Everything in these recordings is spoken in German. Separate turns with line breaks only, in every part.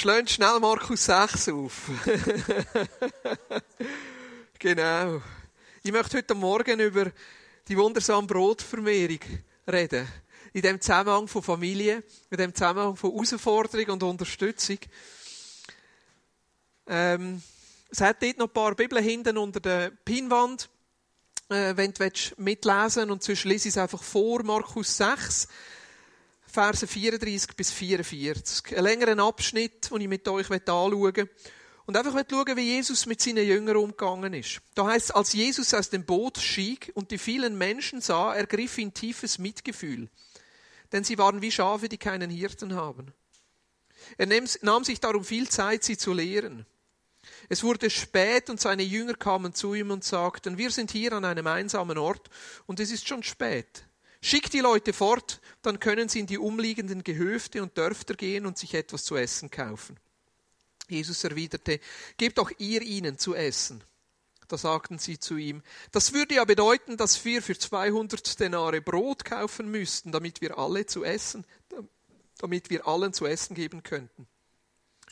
Schlönt schnell Markus 6 auf. genau. Ich möchte heute Morgen über die wundersame Brotvermehrung reden. In dem Zusammenhang von Familie, in dem Zusammenhang von Herausforderung und Unterstützung. Ähm, es hat dort noch ein paar Bibeln hinten unter der Pinwand. Äh, wenn du mitlesen willst, und sonst lese ich es einfach vor, Markus 6. Verse 34 bis 44. Ein längerer Abschnitt, den ich mit euch anschauen möchte. Und einfach schauen, wie Jesus mit seinen Jüngern umgegangen ist. Da heißt als Jesus aus dem Boot stieg und die vielen Menschen sah, ergriff ihn tiefes Mitgefühl. Denn sie waren wie Schafe, die keinen Hirten haben. Er nahm sich darum viel Zeit, sie zu lehren. Es wurde spät und seine Jünger kamen zu ihm und sagten, wir sind hier an einem einsamen Ort und es ist schon spät. Schickt die Leute fort, dann können sie in die umliegenden Gehöfte und Dörfter gehen und sich etwas zu essen kaufen. Jesus erwiderte, gebt auch ihr ihnen zu essen. Da sagten sie zu ihm, das würde ja bedeuten, dass wir für 200 Denare Brot kaufen müssten, damit wir alle zu essen, damit wir allen zu essen geben könnten.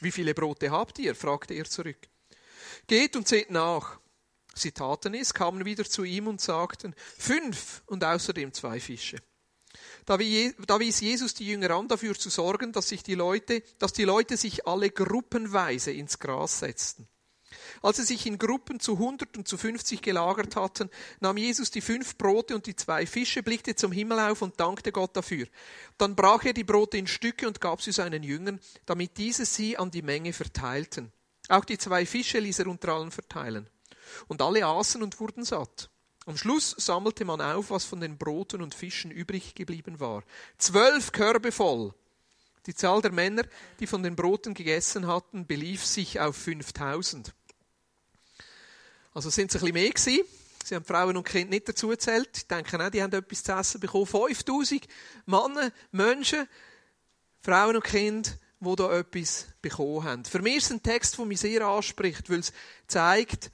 Wie viele Brote habt ihr? fragte er zurück. Geht und seht nach. Sie taten es, kamen wieder zu ihm und sagten, fünf und außerdem zwei Fische. Da wies Jesus die Jünger an, dafür zu sorgen, dass sich die Leute, dass die Leute sich alle gruppenweise ins Gras setzten. Als sie sich in Gruppen zu hundert und zu fünfzig gelagert hatten, nahm Jesus die fünf Brote und die zwei Fische, blickte zum Himmel auf und dankte Gott dafür. Dann brach er die Brote in Stücke und gab sie seinen Jüngern, damit diese sie an die Menge verteilten. Auch die zwei Fische ließ er unter allen verteilen. Und alle aßen und wurden satt. Am Schluss sammelte man auf, was von den Broten und Fischen übrig geblieben war. Zwölf Körbe voll. Die Zahl der Männer, die von den Broten gegessen hatten, belief sich auf 5000. Also sind es ein bisschen mehr gewesen. Sie haben Frauen und Kinder nicht dazu gezählt. Ich denke auch, die haben etwas zu essen bekommen. 5000 Männer, Menschen, Frauen und Kinder, die da etwas bekommen haben. Für mich ist es ein Text, der mich sehr anspricht, weil es zeigt,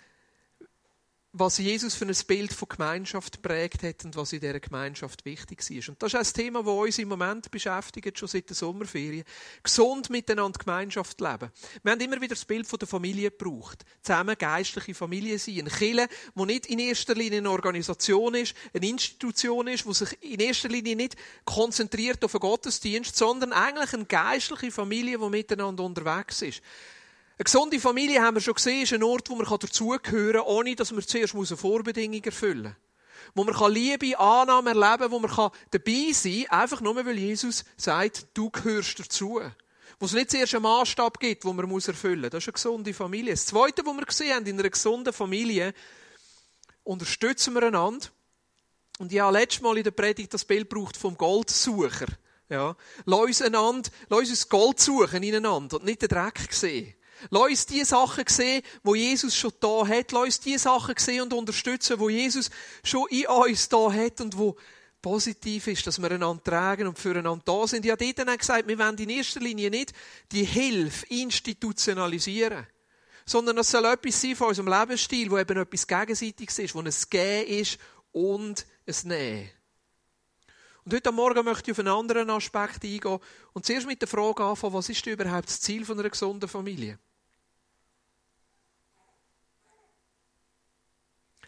was Jesus für ein Bild von Gemeinschaft prägt hat und was in dieser Gemeinschaft wichtig ist. Und das ist auch das Thema, das uns im Moment beschäftigt, schon seit der Sommerferien. Gesund miteinander Gemeinschaft leben. Wir haben immer wieder das Bild von der Familie gebraucht. Zusammen geistliche Familie sein. Eine Kirche, die nicht in erster Linie eine Organisation ist, eine Institution ist, die sich in erster Linie nicht konzentriert auf den Gottesdienst, sondern eigentlich eine geistliche Familie, die miteinander unterwegs ist. Eine gesunde Familie, haben wir schon gesehen, ist ein Ort, wo man dazugehören kann, ohne dass man zuerst eine Vorbedingung erfüllen muss. Wo man Liebe, Annahme erleben kann, wo man dabei sein kann, einfach nur, weil Jesus sagt, du gehörst dazu. Wo es nicht zuerst einen Maßstab gibt, den man erfüllen muss. Das ist eine gesunde Familie. Das Zweite, was wir gesehen haben, in einer gesunden Familie, unterstützen wir einander. Und ja, letztes Mal in der Predigt das Bild braucht vom Goldsucher. Ja. Lass uns einander, lass uns Gold suchen ineinander und nicht den Dreck sehen. Lass uns die Sachen sehen, wo Jesus schon da hat. Lass uns die Sachen sehen und unterstützen, wo Jesus schon in uns da hat und wo positiv ist, dass wir einander tragen und füreinander da sind. Ich habe dort gesagt, wir wollen in erster Linie nicht die Hilfe institutionalisieren, sondern es soll etwas sein von unserem Lebensstil, wo eben etwas Gegenseitiges ist, wo ein Gehen ist und ein Nehmen. Und heute Morgen möchte ich auf einen anderen Aspekt eingehen und zuerst mit der Frage anfangen, was ist überhaupt das Ziel von einer gesunden Familie?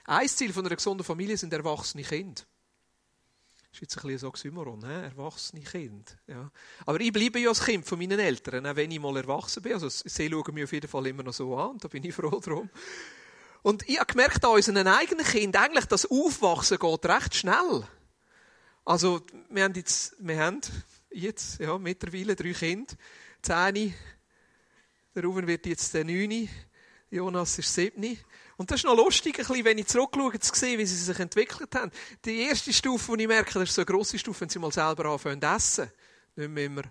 Ein Ziel von einer gesunden Familie sind erwachsene Kinder. Das ist jetzt ein bisschen so Oxymoron, he? erwachsene Kinder. Ja. Aber ich bleibe ja als Kind von meinen Eltern, auch wenn ich mal erwachsen bin. Also sie schauen mich auf jeden Fall immer noch so an, da bin ich froh drum. Und ich habe gemerkt an unseren eigenen Kind, eigentlich das Aufwachsen geht recht schnell. Also, wir haben jetzt, wir haben jetzt, ja, mittlerweile drei Kinder. Zehn, der Ruben wird jetzt der neun, Jonas ist sieben. Und das ist noch lustig, ein bisschen, wenn ich zurückschaue, zu sehen, wie sie sich entwickelt haben. Die erste Stufe, die ich merke, das ist so eine grosse Stufe, wenn sie mal selber anfangen zu essen. Nicht mehr immer.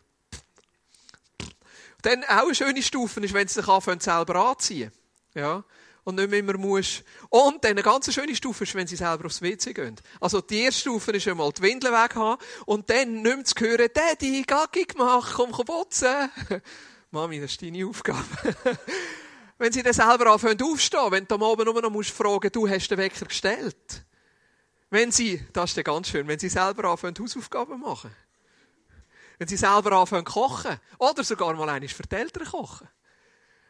Dann auch eine schöne Stufe ist, wenn sie sich anfangen selber anziehen. Ja. Und nicht mehr immer musst. Und eine ganz schöne Stufe ist, wenn sie selber aufs WC gehen. Also die erste Stufe ist einmal die Windeln weg haben und dann nicht mehr zu hören, Daddy, Gaggi gemacht, komm, komm putzen. Mami, das ist deine Aufgabe. wenn sie dann selber anfangen aufstehen, wenn du Abend nur noch musst fragen, du hast den Wecker gestellt. Wenn sie, das ist dann ganz schön, wenn sie selber anfangen Hausaufgaben machen. Wenn sie selber anfangen kochen. Oder sogar mal einmal für die Eltern kochen.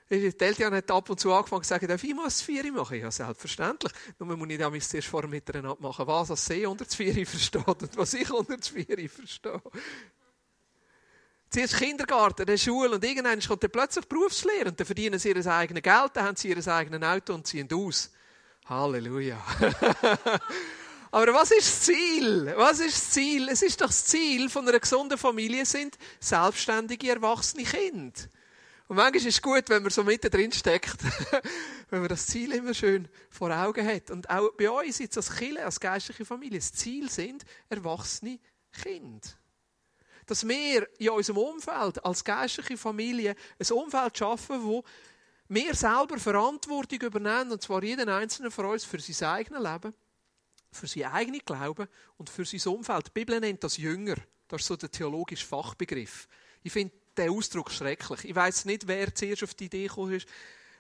Die Eltern haben ab und zu angefangen zu sagen, darf ich mal das Vieri machen? Ja, selbstverständlich. Nur muss ich dann zuerst vorher miteinander abmachen, was als sie unter das Vieri versteht und was ich unter das Vieri verstehe. Zuerst Kindergarten, dann Schule und irgendwann kommt dann plötzlich Berufslehre und dann verdienen sie ihr eigenes Geld, dann haben sie ihr eigenes Auto und ziehen aus. Halleluja. Aber was ist das Ziel? Was ist das Ziel? Es ist doch das Ziel von einer gesunden Familie sind selbstständige, erwachsene Kinder. Und manchmal ist es gut, wenn man so mittendrin steckt, wenn man das Ziel immer schön vor Augen hat. Und auch bei uns jetzt als Kirche, als geistliche Familie, das Ziel sind erwachsene Kinder. Dass wir in unserem Umfeld als geistliche Familie ein Umfeld schaffen, wo wir selber Verantwortung übernehmen, und zwar jeden einzelnen von uns für sein eigenes Leben, für sein eigenes Glauben und für sein Umfeld. Die Bibel nennt das Jünger. Das ist so der theologische Fachbegriff. Ich finde den Ausdruck schrecklich. Ich weiß nicht, wer zuerst auf die Idee gekommen ist,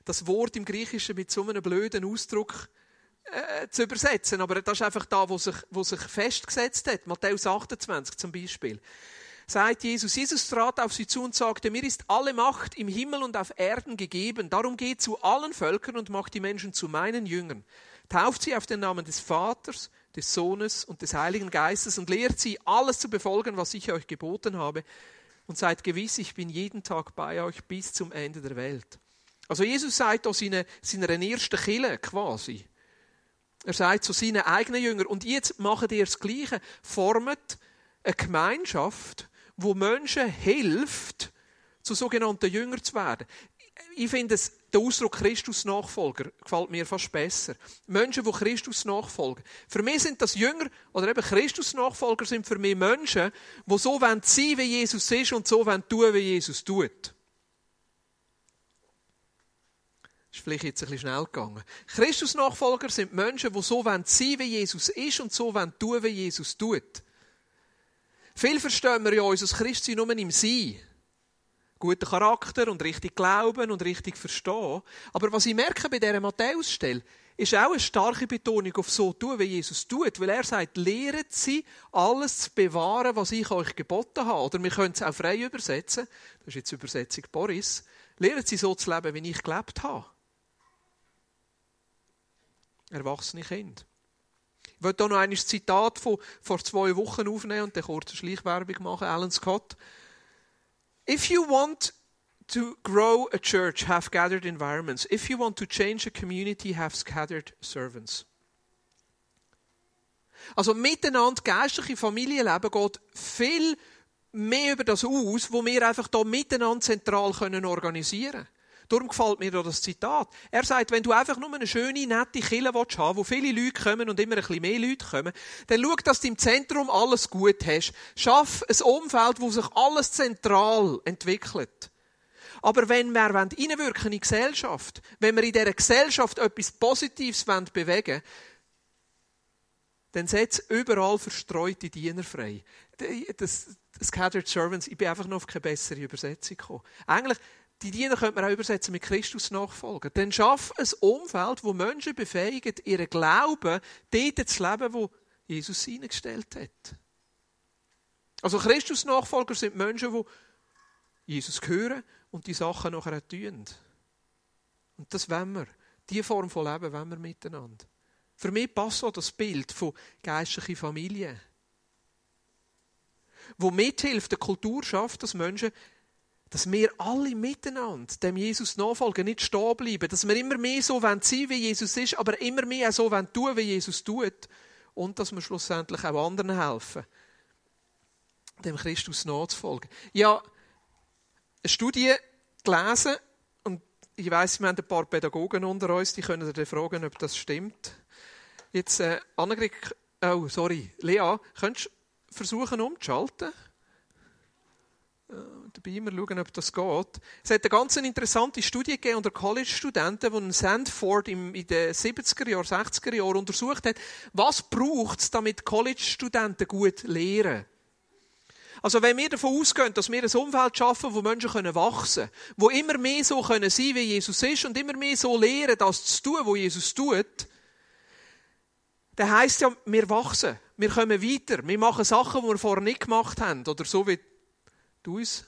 das Wort im Griechischen mit so einem blöden Ausdruck äh, zu übersetzen. Aber das ist einfach da, wo sich, wo sich festgesetzt hat. Matthäus 28 zum Beispiel sagt Jesus, Jesus trat auf sie zu und sagte, mir ist alle Macht im Himmel und auf Erden gegeben. Darum geht zu allen Völkern und macht die Menschen zu meinen Jüngern. Tauft sie auf den Namen des Vaters, des Sohnes und des Heiligen Geistes und lehrt sie, alles zu befolgen, was ich euch geboten habe. Und seid gewiss, ich bin jeden Tag bei euch bis zum Ende der Welt. Also Jesus sagt da seine, seiner ersten Kille quasi. Er sagt zu seinen eigenen Jüngern, und jetzt macht ihr das Gleiche, formt eine Gemeinschaft, wo Menschen hilft, zu sogenannten Jünger zu werden. Ich finde der Ausdruck Christus-Nachfolger gefällt mir fast besser. Menschen, die Christus nachfolgen. Für mich sind das Jünger, oder eben Christus-Nachfolger sind für mich Menschen, die so sein wollen wie Jesus ist und so tun wollen wie Jesus tut. Ist vielleicht jetzt ein bisschen schnell gegangen. Christus-Nachfolger sind Menschen, die so sein wollen wie Jesus ist und so tun wollen wie Jesus tut. Viel verstehen wir ja uns als Christen nur im Sein. Guten Charakter und richtig glauben und richtig verstehen. Aber was ich merke bei dieser Matthäusstelle, ist auch eine starke Betonung auf so tun, wie Jesus tut. Weil er sagt, lehret sie, alles zu bewahren, was ich euch geboten habe. Oder wir können es auch frei übersetzen. Das ist jetzt die Übersetzung Boris. Lehret sie so zu leben, wie ich gelebt habe. Erwachsene Kinder. Ich will hier noch ein Zitat von vor zwei Wochen aufnehmen und dann kurze Schleichwerbung machen. Alan Scott. If you want to grow a church, have gathered environments. If you want to change a community, have scattered servants. Also miteinander geistliche Familienleben geht viel mehr über das aus, wo wir einfach da miteinander zentral können organisieren können. Darum gefällt mir das Zitat. Er sagt, wenn du einfach nur eine schöne, nette Kille willst, wo viele Leute kommen und immer ein bisschen mehr Leute kommen, dann schau, dass du im Zentrum alles gut hast. Schaff ein Umfeld, wo sich alles zentral entwickelt. Aber wenn wir reinwirken in die Gesellschaft, wenn wir in dieser Gesellschaft etwas Positives bewegen wollen, dann setzt überall verstreute Diener frei. Das, das Scattered Servants, ich bin einfach noch auf keine bessere Übersetzung gekommen. Eigentlich, die Diener könnte man auch übersetzen mit Christus nachfolgen. Dann schaff ein Umfeld, wo Menschen befähigen, ihren Glauben dort zu leben, wo Jesus hineingestellt hat. Also Christus Nachfolger sind Menschen, die Jesus hören und die Sachen nachher tun. Und das wollen wir. Diese Form von Leben wollen wir miteinander. Für mich passt auch das Bild von geistlicher Familie. Wo mithilft, eine Kultur schafft, dass Menschen dass wir alle miteinander dem Jesus nachfolgen, nicht stehen bleiben, dass wir immer mehr so sein wollen, wie Jesus ist, aber immer mehr so tun wollen, wie Jesus tut. Und dass wir schlussendlich auch anderen helfen, dem Christus nachzufolgen. Ja, eine Studie gelesen, und ich weiss, wir haben ein paar Pädagogen unter uns, die können dir fragen, ob das stimmt. Jetzt, äh, Annegret, oh, sorry, Lea, könntest du versuchen umzuschalten? Dabei immer schauen, ob das geht. Es hat eine ganz interessante Studie gegeben unter College-Studenten, die Sandford in den 70er Jahren, 60er Jahren untersucht hat, was braucht es, damit College-Studenten gut lehren. Also wenn wir davon ausgehen, dass wir ein Umfeld schaffen, wo Menschen wachsen können, wo immer mehr so können sein, wie Jesus ist und immer mehr so lehren, das zu tun, was Jesus tut, dann heisst ja, wir wachsen, wir kommen weiter, wir machen Sachen, die wir vorher nicht gemacht haben, oder so wie du uns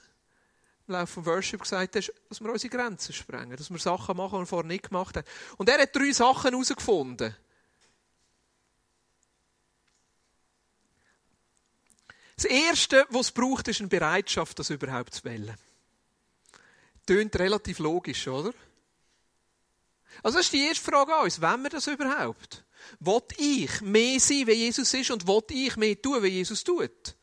im Laufe von Worship gesagt hast, dass wir unsere Grenzen sprengen, dass wir Sachen machen, die wir vorher nicht gemacht haben. Und er hat drei Sachen herausgefunden. Das Erste, was es braucht, ist eine Bereitschaft, das überhaupt zu wählen. Tönt relativ logisch, oder? Also das ist die erste Frage an uns. Wollen wir das überhaupt? Will ich mehr sein, wie Jesus ist und will ich mehr tun, wie Jesus tut?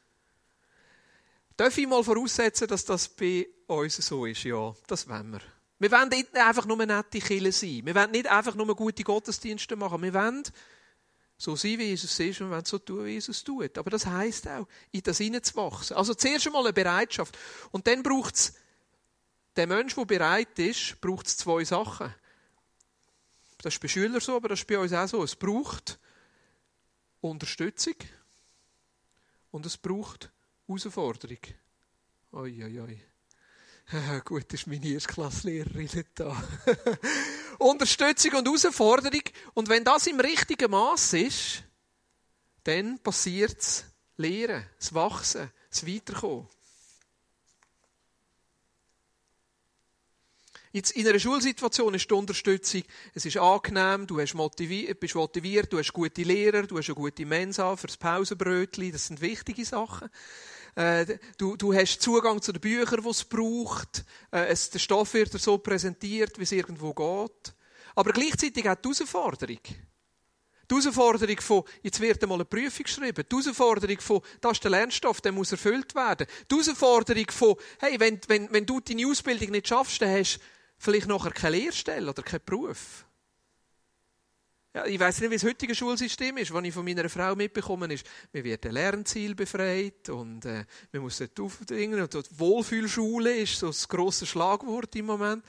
Darf ich mal voraussetzen, dass das bei uns so ist? Ja, das wollen wir. Wir wollen nicht einfach nur nette Killer sein. Wir wollen nicht einfach nur gute Gottesdienste machen. Wir wollen so sein, wie Jesus ist und wollen so tun, wie Jesus tut. Aber das heisst auch, in das hineinzuwachsen. Also zuerst einmal eine Bereitschaft. Und dann braucht es, der Mensch, der bereit ist, braucht es zwei Sachen. Das ist bei Schülern so, aber das ist bei uns auch so. Es braucht Unterstützung und es braucht Herausforderung. Oi, oi, oi. Gut, ist meine Erstklasslehrerin nicht da. Unterstützung und Herausforderung. Und wenn das im richtigen Maß ist, dann passiert das Lehren, das Wachsen, das Weiterkommen. Jetzt in einer Schulsituation ist die Unterstützung, es ist angenehm, du motiviert, bist motiviert, du hast gute Lehrer, du hast eine gute Mensa für das Pausenbrötchen, das sind wichtige Sachen. Äh, du, du hast Zugang zu den Büchern, die es braucht. Äh, es, der Stoff wird dir so präsentiert, wie es irgendwo geht. Aber gleichzeitig auch die Herausforderung. Die Herausforderung von, jetzt wird einmal eine Prüfung geschrieben. Die Herausforderung von, das ist der Lernstoff, der muss erfüllt werden. Die Herausforderung von, hey, wenn, wenn, wenn du deine Ausbildung nicht schaffst, dann hast du vielleicht nachher keine Lehrstelle oder keinen Beruf. Ja, ich weiß nicht, wie das heutige Schulsystem ist. Was ich von meiner Frau mitbekommen ist, wir werden Lernziel befreit und äh, wir müssen dort aufdringen. Und dort Wohlfühlschule ist so das grosse Schlagwort im Moment.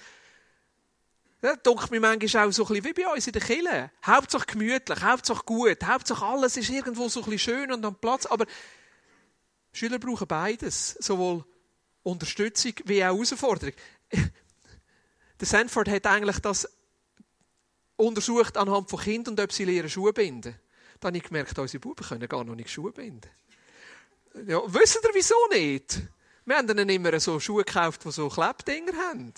Ja, denkt mir manchmal auch so ein bisschen wie bei uns in der Kirche. Hauptsache gemütlich, Hauptsache gut, Hauptsache alles ist irgendwo so ein bisschen schön und am Platz. Aber Schüler brauchen beides. Sowohl Unterstützung wie auch Herausforderung. Der Sanford hat eigentlich das untersucht anhand von Kindern ob sie lernen Schuhe binden. Dann habe ich gemerkt, unsere Buben können gar noch nicht Schuhe binden. Ja, wissen ihr wieso nicht? Wir haben ihnen immer so Schuhe gekauft, die so Klebdinger haben.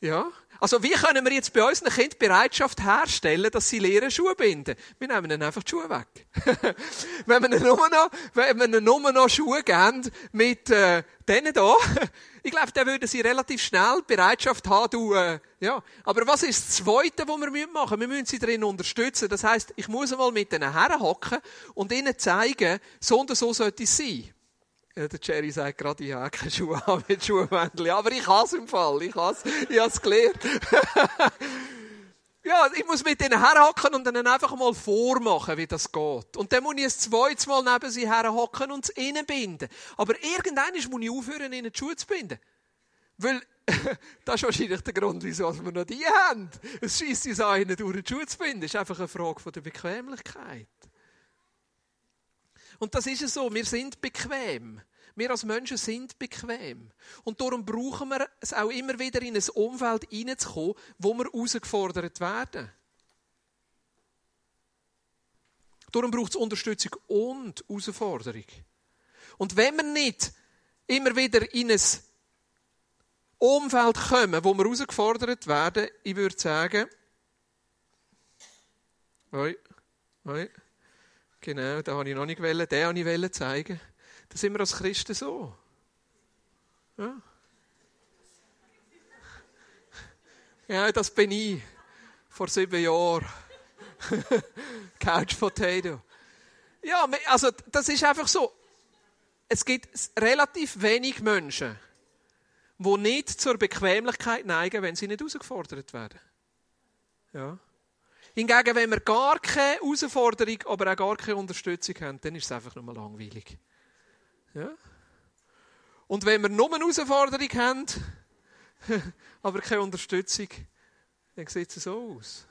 Ja? Also, wie können wir jetzt bei unseren Kindern Bereitschaft herstellen, dass sie lernen Schuhe binden? Wir nehmen ihnen einfach die Schuhe weg. wenn wir ihnen nur noch, wenn wir ihnen nur noch Schuhe geben mit, äh, denen da, ich glaube, dann würden sie relativ schnell Bereitschaft haben, du, äh, ja. Aber was ist das Zweite, was wir machen müssen? Wir müssen sie darin unterstützen. Das heisst, ich muss einmal mit ihnen herhocken und ihnen zeigen, so und so sollte es sein. Der Jerry sagt gerade, ich habe keine Schuhe an mit Schuhwändchen. Aber ich hasse im Fall. Ich hasse, ich habe es gelernt. ja, ich muss mit ihnen herhocken und ihnen einfach mal vormachen, wie das geht. Und dann muss ich ein zweites Mal neben sie herhocken und es ihnen binden. Aber irgendwann muss ich aufhören, ihnen die Schuhe zu binden. Weil, das ist wahrscheinlich der Grund, wieso wir noch die haben. Es schießt uns an, ihnen durch die Schuhe zu binden. Das ist einfach eine Frage der Bequemlichkeit. Und das ist es so, wir sind bequem. Wir als Menschen sind bequem. Und darum brauchen wir es auch immer wieder in ein Umfeld hineinzukommen, wo wir herausgefordert werden. Darum braucht es Unterstützung und Herausforderung. Und wenn wir nicht immer wieder in ein Umfeld kommen, wo wir herausgefordert werden, ich würde sagen, oi, oi, Genau, da habe ich noch nicht wollen, den habe ich zeigen. Da sind wir als Christen so. Ja. Ja, das bin ich. Vor sieben Jahren. Couch Potato. Ja, also, das ist einfach so. Es gibt relativ wenig Menschen, die nicht zur Bequemlichkeit neigen, wenn sie nicht herausgefordert werden. Ja. Hingegen, wenn wir gar keine Herausforderung, aber auch gar keine Unterstützung haben, dann ist es einfach nur langweilig. Ja? Und wenn wir nur eine Herausforderung haben, aber keine Unterstützung, dann sieht es so aus.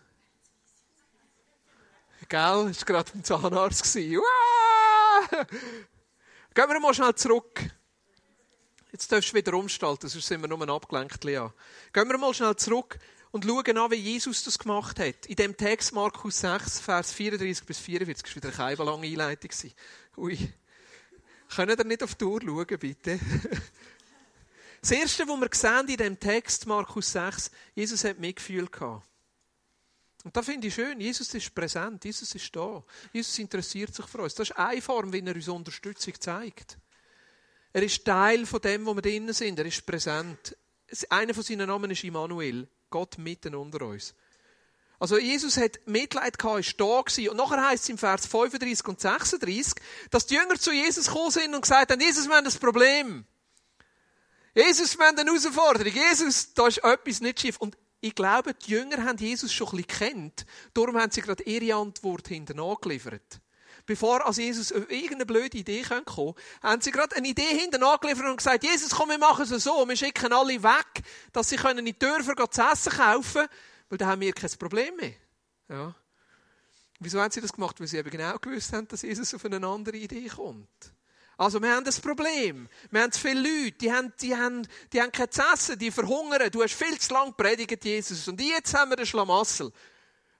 Gell? Das war gerade beim Zahnarzt. Gehen wir mal schnell zurück. Jetzt darfst du wieder umstalten, sonst sind wir nur abgelenkt. Gehen wir mal schnell zurück und schauen an, wie Jesus das gemacht hat. In dem Text Markus 6, Vers 34 bis 44, das war wieder keine lange Einleitung. Ui. Können ihr nicht auf die Uhr schauen, bitte? Das Erste, was wir sehen in diesem Text, Markus 6, Jesus hat Mitgefühl gehabt. Und da finde ich schön, Jesus ist präsent, Jesus ist da. Jesus interessiert sich für uns. Das ist eine Form, wie er uns Unterstützung zeigt. Er ist Teil von dem, wo wir drinnen sind. Er ist präsent. Einer von seinen Namen ist Immanuel. Gott mitten unter uns. Also Jesus hat Mitleid gehabt, ist da gewesen. Und nachher heißt es im Vers 35 und 36, dass die Jünger zu Jesus gekommen sind und gesagt haben, Jesus, wir haben ein Problem. Jesus, wir haben eine Herausforderung. Jesus, da ist etwas nicht schief. Und ich glaube, die Jünger haben Jesus schon ein bisschen kennt. Darum haben sie gerade ihre Antwort hinten angeliefert. Bevor als Jesus auf irgendeine blöde Idee kommen konnte, haben sie gerade eine Idee hinten angeliefert und gesagt, Jesus, komm, wir machen es so. Wir schicken alle weg, dass sie in die Dörfer zu essen kaufen können, weil dann haben wir kein Problem mehr. Ja. Wieso haben sie das gemacht? Weil sie eben genau gewusst haben, dass Jesus auf eine andere Idee kommt. Also wir haben das Problem. Wir haben viele Leute, die haben, die haben, die haben kein essen, die verhungern. Du hast viel zu lange predigt, Jesus. Und jetzt haben wir den Schlamassel.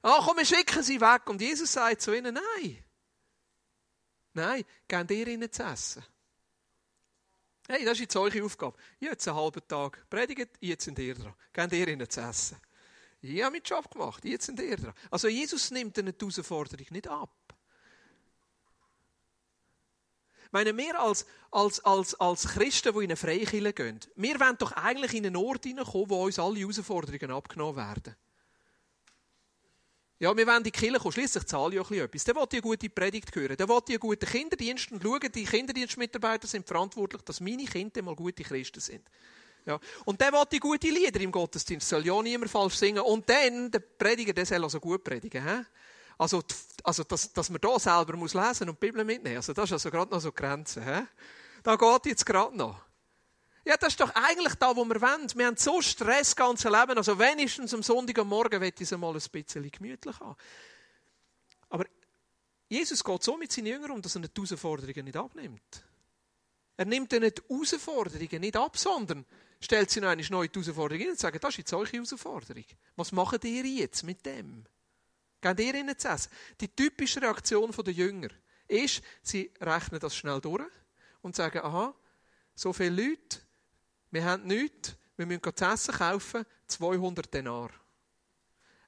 Ach komm, wir schicken sie weg. Und Jesus sagt zu ihnen, nein. Nein, gebt ihr ihnen zu essen. Hey, das ist jetzt eure Aufgabe. Jetzt einen halben Tag predigt, jetzt sind ihr dran. Gebt ihr ihnen zu essen. Ich habe meinen Job gemacht, jetzt sind ihr dran. Also Jesus nimmt ihnen die Herausforderung nicht ab. Ich meine, wir als, als, als, als Christen, die in eine Freikirche gehen, wir wollen doch eigentlich in einen Ort hineinkommen, wo uns alle Herausforderungen abgenommen werden. Ja, wir wollen in die Kirche kommen. Schliesslich zahle ich auch etwas. Dann will ich eine gute Predigt hören. Dann will ich einen guten Kinderdienst und schauen, die Kinderdienstmitarbeiter sind verantwortlich, dass meine Kinder mal gute Christen sind. Ja. Und dann will ich gute Lieder im Gottesdienst. Soll ja niemand falsch singen. Und dann, der Prediger, der soll also gut predigen. He? Also, also dass, dass man da selber muss lesen und die Bibel mitnehmen. Also, das ist also gerade noch so die Grenze. He? Da geht jetzt gerade noch. Ja, das ist doch eigentlich da, wo wir wollen. Wir haben so Stress, das ganze Leben. Also wenigstens am Sonntagmorgen ich es mal ein bisschen gemütlich haben. Aber Jesus geht so mit seinen Jüngern um, dass er die Herausforderungen nicht abnimmt. Er nimmt ihnen die Herausforderungen nicht ab, sondern stellt sie noch eine neue Herausforderung hin und sagt, das ist jetzt eure Herausforderung. Was macht ihr jetzt mit dem? Geht ihr ihnen zu essen? Die typische Reaktion der Jünger ist, sie rechnen das schnell durch und sagen, aha, so viele Leute, wir haben nichts, wir müssen zu essen kaufen, 200 Denar.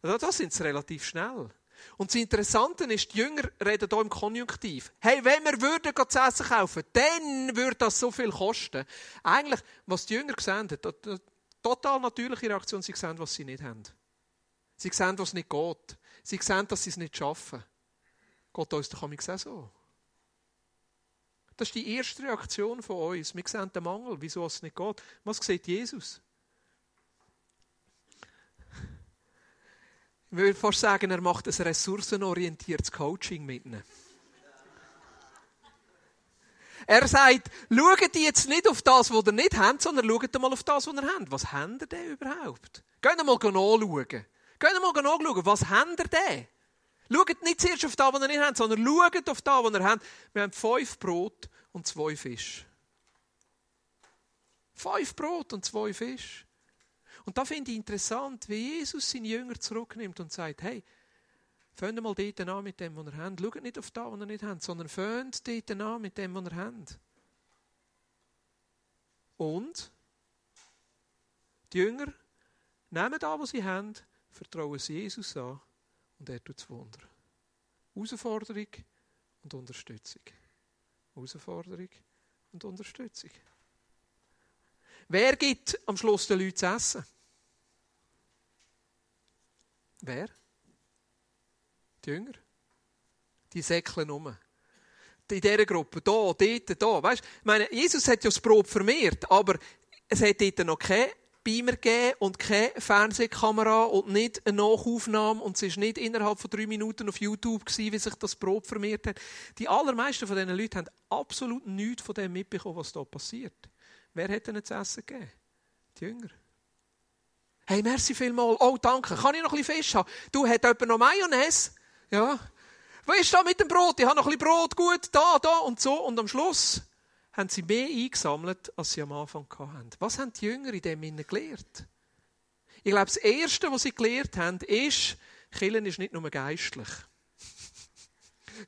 Also das sind sie relativ schnell. Und das Interessante ist, die Jünger reden hier im Konjunktiv. Hey, wenn wir würden zu essen kaufen, dann würde das so viel kosten. Eigentlich, was die Jünger sehen, total natürliche Reaktion, sie sehen, was sie nicht haben. Sie sehen, was nicht geht. Sie sehen, dass sie es nicht schaffen. Gott uns doch auch so. Das ist die erste Reaktion von uns. Wir sehen den Mangel, wieso es nicht geht. Was sieht Jesus? Ich würde fast sagen, er macht ein ressourcenorientiertes Coaching mit ihnen. Er sagt, schaut jetzt nicht auf das, was ihr nicht habt, sondern schaut mal auf das, was ihr habt. Was habt ihr denn überhaupt? Geht mal anschauen. Geht mal anschauen, was habt ihr denn? Schaut nicht zuerst auf das, was ihr nicht habt, sondern schaut auf das, was ihr habt. Wir haben fünf Brot und zwei Fische. Fünf Brot und zwei Fische. Und da finde ich interessant, wie Jesus seine Jünger zurücknimmt und sagt, hey, fangt mal dort an mit dem, was ihr habt. Schaut nicht auf das, was ihr nicht habt, sondern fangt dort an mit dem, was ihr habt. Und die Jünger nehmen das, was sie haben, vertrauen sie Jesus an und er tut das Wunder. Herausforderung und Unterstützung. Herausforderung und Unterstützung. Wer gibt am Schluss den Leuten zu essen? Wer? Die Jünger. Die säckeln um. In dieser Gruppe, da, dort, da. Weißt, ich meine, Jesus hat ja das Brot vermehrt, aber es hat dort noch keine Beamer gegeben und keine Fernsehkamera und nicht eine Nachaufnahme und es war nicht innerhalb von drei Minuten auf YouTube gewesen, wie sich das Brot vermehrt hat. Die allermeisten von diesen Leuten haben absolut nichts von dem mitbekommen, was da passiert. Wer hat ihnen zu essen gegeben? Die Jünger. Hey, merci vielmal. Oh, danke. Kann ich noch ein bisschen Fisch haben? Du, hat jemand noch Mayonnaise? Ja. Was ist da mit dem Brot? Ich habe noch ein bisschen Brot. Gut, da, da und so. Und am Schluss haben sie mehr eingesammelt, als sie am Anfang hatten. Was haben die Jünger in dem Innen gelernt? Ich glaube, das Erste, was sie gelernt haben, ist, Killen ist nicht nur geistlich.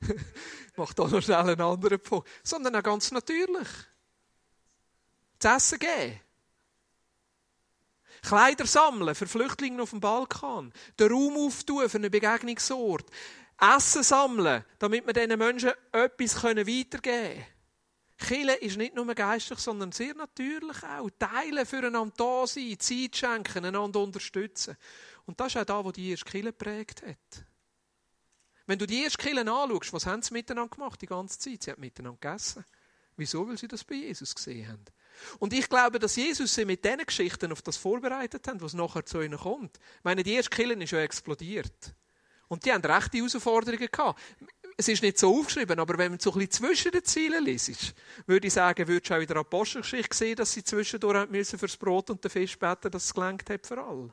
ich mache da noch schnell einen anderen Punkt. Sondern auch ganz natürlich. Das Essen geben. Kleider sammeln für Flüchtlinge auf dem Balkan. Den Raum auftun für einen Begegnungsort. Essen sammeln, damit wir diesen Menschen etwas weitergeben können. Kille ist nicht nur geistlich, sondern sehr natürlich auch. Teilen, füreinander da sein, Zeit schenken, einander unterstützen. Und das ist auch da, wo die erste Kille geprägt hat. Wenn du die erste Kille anschaust, was haben sie miteinander gemacht die ganze Zeit? Sie haben miteinander gegessen. Wieso? Weil sie das bei Jesus gesehen haben. Und ich glaube, dass Jesus sie mit diesen Geschichten auf das vorbereitet hat, was nachher zu ihnen kommt. Ich meine, die erste Kille ist ja explodiert. Und die haben rechte Herausforderungen gehabt. Es ist nicht so aufgeschrieben, aber wenn man so ein bisschen zwischen den Zielen liest, würde ich sagen, würdest du auch in der Apostelgeschichte sehen, dass sie zwischendurch müssen fürs Brot und den Fisch beten, dass es gelangt hat für alle.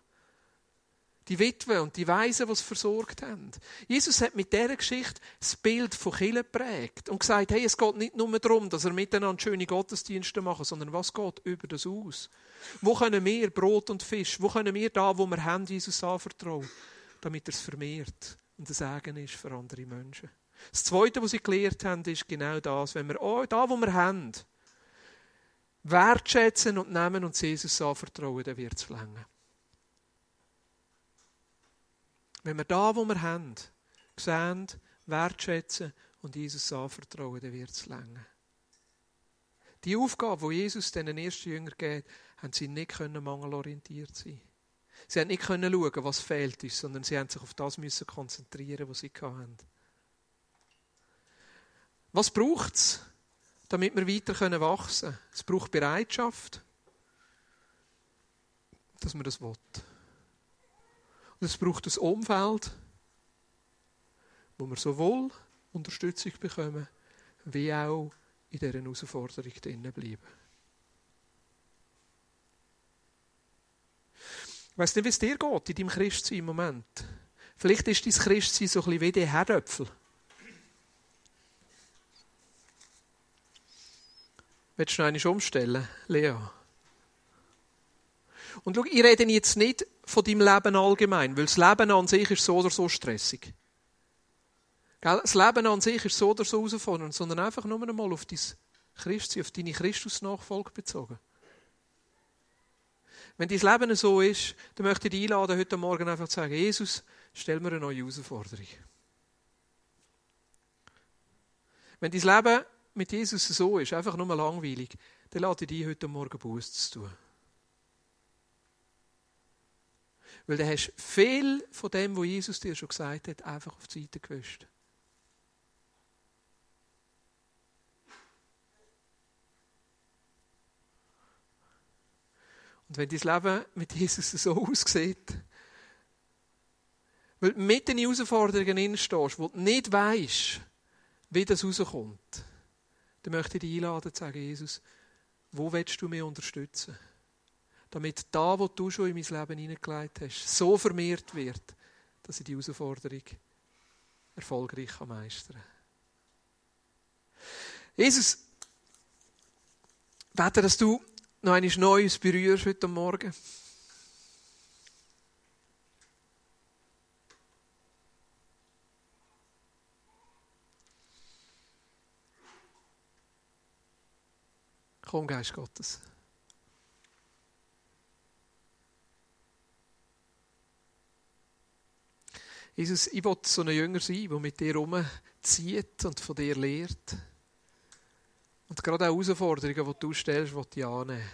Die Witwe und die Weisen, die es versorgt haben. Jesus hat mit dieser Geschichte das Bild von Kirche geprägt und gesagt, hey, es geht nicht nur darum, dass er miteinander schöne Gottesdienste machen, sondern was geht über das aus? Wo können wir Brot und Fisch, wo können wir da, wo wir haben, Jesus anvertrauen, damit er es vermehrt und ein Segen ist für andere Menschen. Das Zweite, was sie gelernt haben, ist genau das, wenn wir oh, da, wo wir haben, wertschätzen und nehmen und Jesus anvertrauen, dann wird es länger. Wenn wir da, wo wir haben, sehen, wertschätzen und Jesus anvertrauen, dann wird es länger. Die Aufgabe, die Jesus den ersten Jüngern gibt, haben sie nicht mangelorientiert sein. Sie haben nicht schauen, was fehlt uns, sondern sie haben sich auf das müssen konzentrieren, was sie hatten. Was braucht es, damit wir weiter wachsen können? Es braucht Bereitschaft, dass man das will. Es braucht ein Umfeld, wo wir sowohl Unterstützung bekommen, wie auch in dieser Herausforderung drinnen bleiben. Ich weiss nicht, wie es dir geht in deinem Christsein im Moment. Vielleicht ist dein Christsein so ein bisschen wie die Herdöpfel. Willst du noch umstellen, Lea? Und schau, ich rede jetzt nicht von deinem Leben allgemein, weil das Leben an sich ist so oder so stressig. Das Leben an sich ist so oder so herausfordernd, sondern einfach nur einmal auf dein Christsein, auf deine Christusnachfolge bezogen. Wenn dein Leben so ist, dann möchte ich dich einladen, heute Morgen einfach zu sagen, Jesus, stell mir eine neue Herausforderung. Wenn dein Leben mit Jesus so ist, einfach nur langweilig, dann lade ich dich heute Morgen Buß zu tun. Weil du hast viel von dem, was Jesus dir schon gesagt hat, einfach auf die Seite gewischt. Und wenn dein Leben mit Jesus so aussieht, weil du mitten in Herausforderungen stehst, wo du nicht weißt, wie das rauskommt, dann möchte ich dich einladen, zu sagen, Jesus, wo willst du mich unterstützen? Damit da, wo du schon in mein Leben hineingelegt hast, so vermehrt wird, dass ich die Herausforderung erfolgreich meistern kann. Jesus, bete, dass du noch etwas Neues berührst heute Morgen. Komm, Geist Gottes. Jesus, ich will so ein Jünger sein, der mit dir rumzieht und von dir lehrt. Und gerade auch Herausforderungen, die du stellst, will ich annehmen.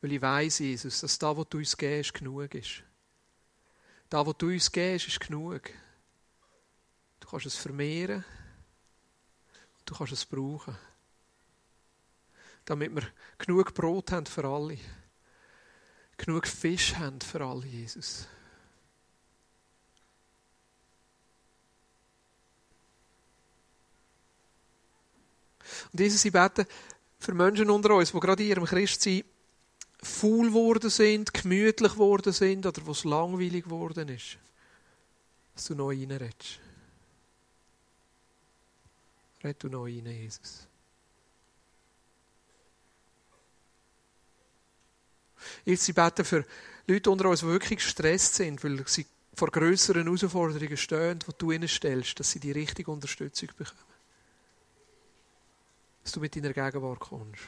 Weil ich weiss, Jesus, dass das, was du uns gibst, genug ist. Das, was du uns gibst, ist genug. Du kannst es vermehren und du kannst es brauchen. Damit wir genug Brot haben für alle. Genug Fisch haben für alle, Jesus. Und Jesus, ich bete für Menschen unter uns, die gerade in ihrem Christsein faul geworden sind, gemütlich geworden sind oder wo es langweilig geworden ist, dass du neu reinredest. Red du neu rein, Jesus. Ich bete für Leute unter uns, die wirklich gestresst sind, weil sie vor grösseren Herausforderungen stehen, die du ihnen stellst, dass sie die richtige Unterstützung bekommen dass du mit deiner Gegenwart kommst.